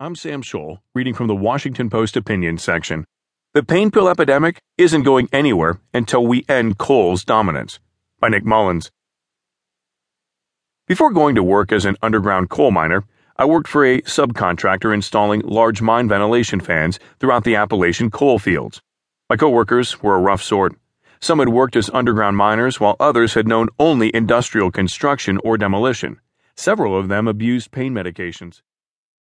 I'm Sam Scholl, reading from the Washington Post opinion section. The pain pill epidemic isn't going anywhere until we end coal's dominance. By Nick Mullins. Before going to work as an underground coal miner, I worked for a subcontractor installing large mine ventilation fans throughout the Appalachian coal fields. My coworkers were a rough sort. Some had worked as underground miners, while others had known only industrial construction or demolition. Several of them abused pain medications.